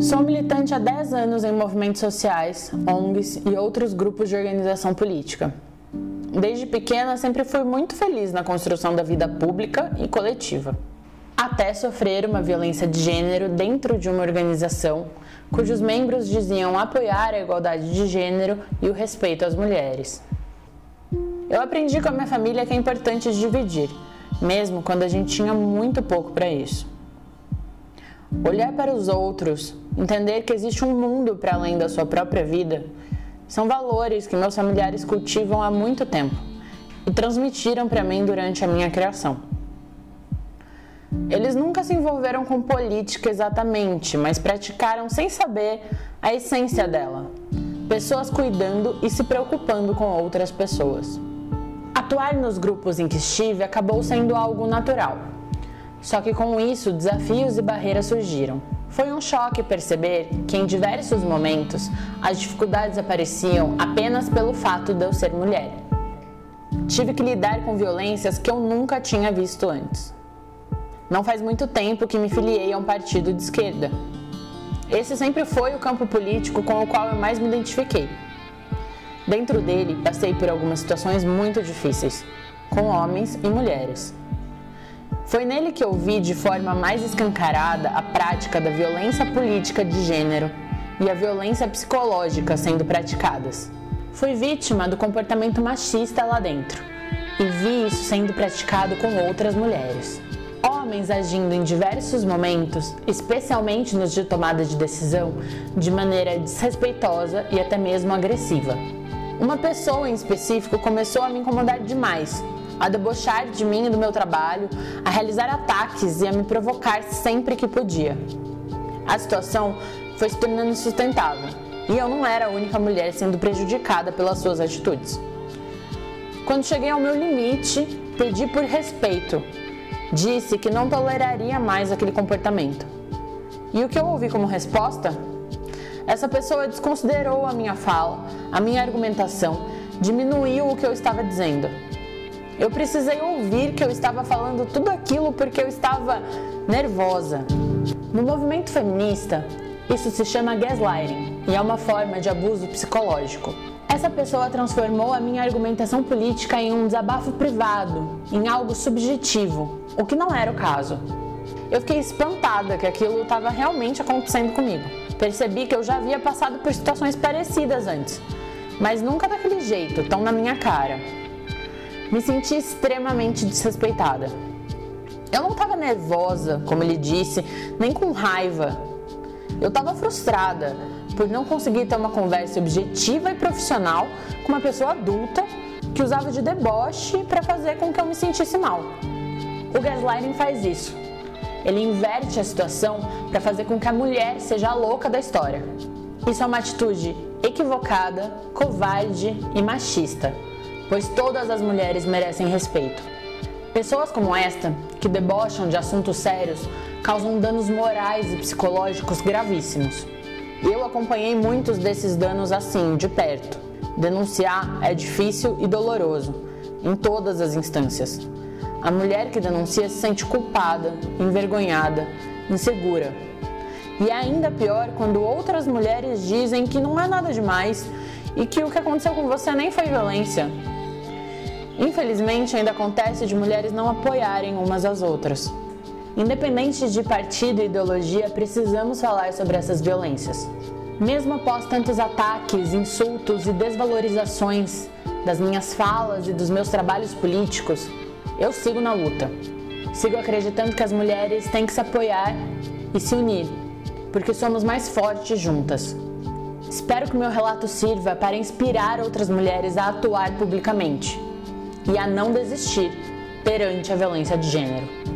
Sou militante há 10 anos em movimentos sociais, ONGs e outros grupos de organização política. Desde pequena, sempre fui muito feliz na construção da vida pública e coletiva. Até sofrer uma violência de gênero dentro de uma organização cujos membros diziam apoiar a igualdade de gênero e o respeito às mulheres. Eu aprendi com a minha família que é importante dividir, mesmo quando a gente tinha muito pouco para isso. Olhar para os outros, entender que existe um mundo para além da sua própria vida, são valores que meus familiares cultivam há muito tempo e transmitiram para mim durante a minha criação. Eles nunca se envolveram com política exatamente, mas praticaram sem saber a essência dela. Pessoas cuidando e se preocupando com outras pessoas. Atuar nos grupos em que estive acabou sendo algo natural só que com isso, desafios e barreiras surgiram. Foi um choque perceber que em diversos momentos as dificuldades apareciam apenas pelo fato de eu ser mulher. Tive que lidar com violências que eu nunca tinha visto antes. Não faz muito tempo que me filiei a um partido de esquerda. Esse sempre foi o campo político com o qual eu mais me identifiquei. Dentro dele, passei por algumas situações muito difíceis, com homens e mulheres. Foi nele que eu vi de forma mais escancarada a prática da violência política de gênero e a violência psicológica sendo praticadas. Fui vítima do comportamento machista lá dentro e vi isso sendo praticado com outras mulheres. Homens agindo em diversos momentos, especialmente nos de tomada de decisão, de maneira desrespeitosa e até mesmo agressiva. Uma pessoa em específico começou a me incomodar demais a debochar de mim e do meu trabalho, a realizar ataques e a me provocar sempre que podia. A situação foi se tornando insustentável e eu não era a única mulher sendo prejudicada pelas suas atitudes. Quando cheguei ao meu limite, pedi por respeito. Disse que não toleraria mais aquele comportamento. E o que eu ouvi como resposta? Essa pessoa desconsiderou a minha fala, a minha argumentação, diminuiu o que eu estava dizendo eu precisei ouvir que eu estava falando tudo aquilo porque eu estava nervosa. No movimento feminista, isso se chama gaslighting e é uma forma de abuso psicológico. Essa pessoa transformou a minha argumentação política em um desabafo privado, em algo subjetivo, o que não era o caso. Eu fiquei espantada que aquilo estava realmente acontecendo comigo. Percebi que eu já havia passado por situações parecidas antes, mas nunca daquele jeito, tão na minha cara. Me senti extremamente desrespeitada. Eu não estava nervosa, como ele disse, nem com raiva. Eu estava frustrada por não conseguir ter uma conversa objetiva e profissional com uma pessoa adulta que usava de deboche para fazer com que eu me sentisse mal. O gaslighting faz isso. Ele inverte a situação para fazer com que a mulher seja a louca da história. Isso é uma atitude equivocada, covarde e machista pois todas as mulheres merecem respeito. Pessoas como esta, que debocham de assuntos sérios, causam danos morais e psicológicos gravíssimos. Eu acompanhei muitos desses danos assim, de perto. Denunciar é difícil e doloroso, em todas as instâncias. A mulher que denuncia se sente culpada, envergonhada, insegura. E é ainda pior quando outras mulheres dizem que não é nada demais e que o que aconteceu com você nem foi violência, Infelizmente, ainda acontece de mulheres não apoiarem umas às outras. Independente de partido e ideologia, precisamos falar sobre essas violências. Mesmo após tantos ataques, insultos e desvalorizações das minhas falas e dos meus trabalhos políticos, eu sigo na luta. Sigo acreditando que as mulheres têm que se apoiar e se unir, porque somos mais fortes juntas. Espero que meu relato sirva para inspirar outras mulheres a atuar publicamente e a não desistir perante a violência de gênero.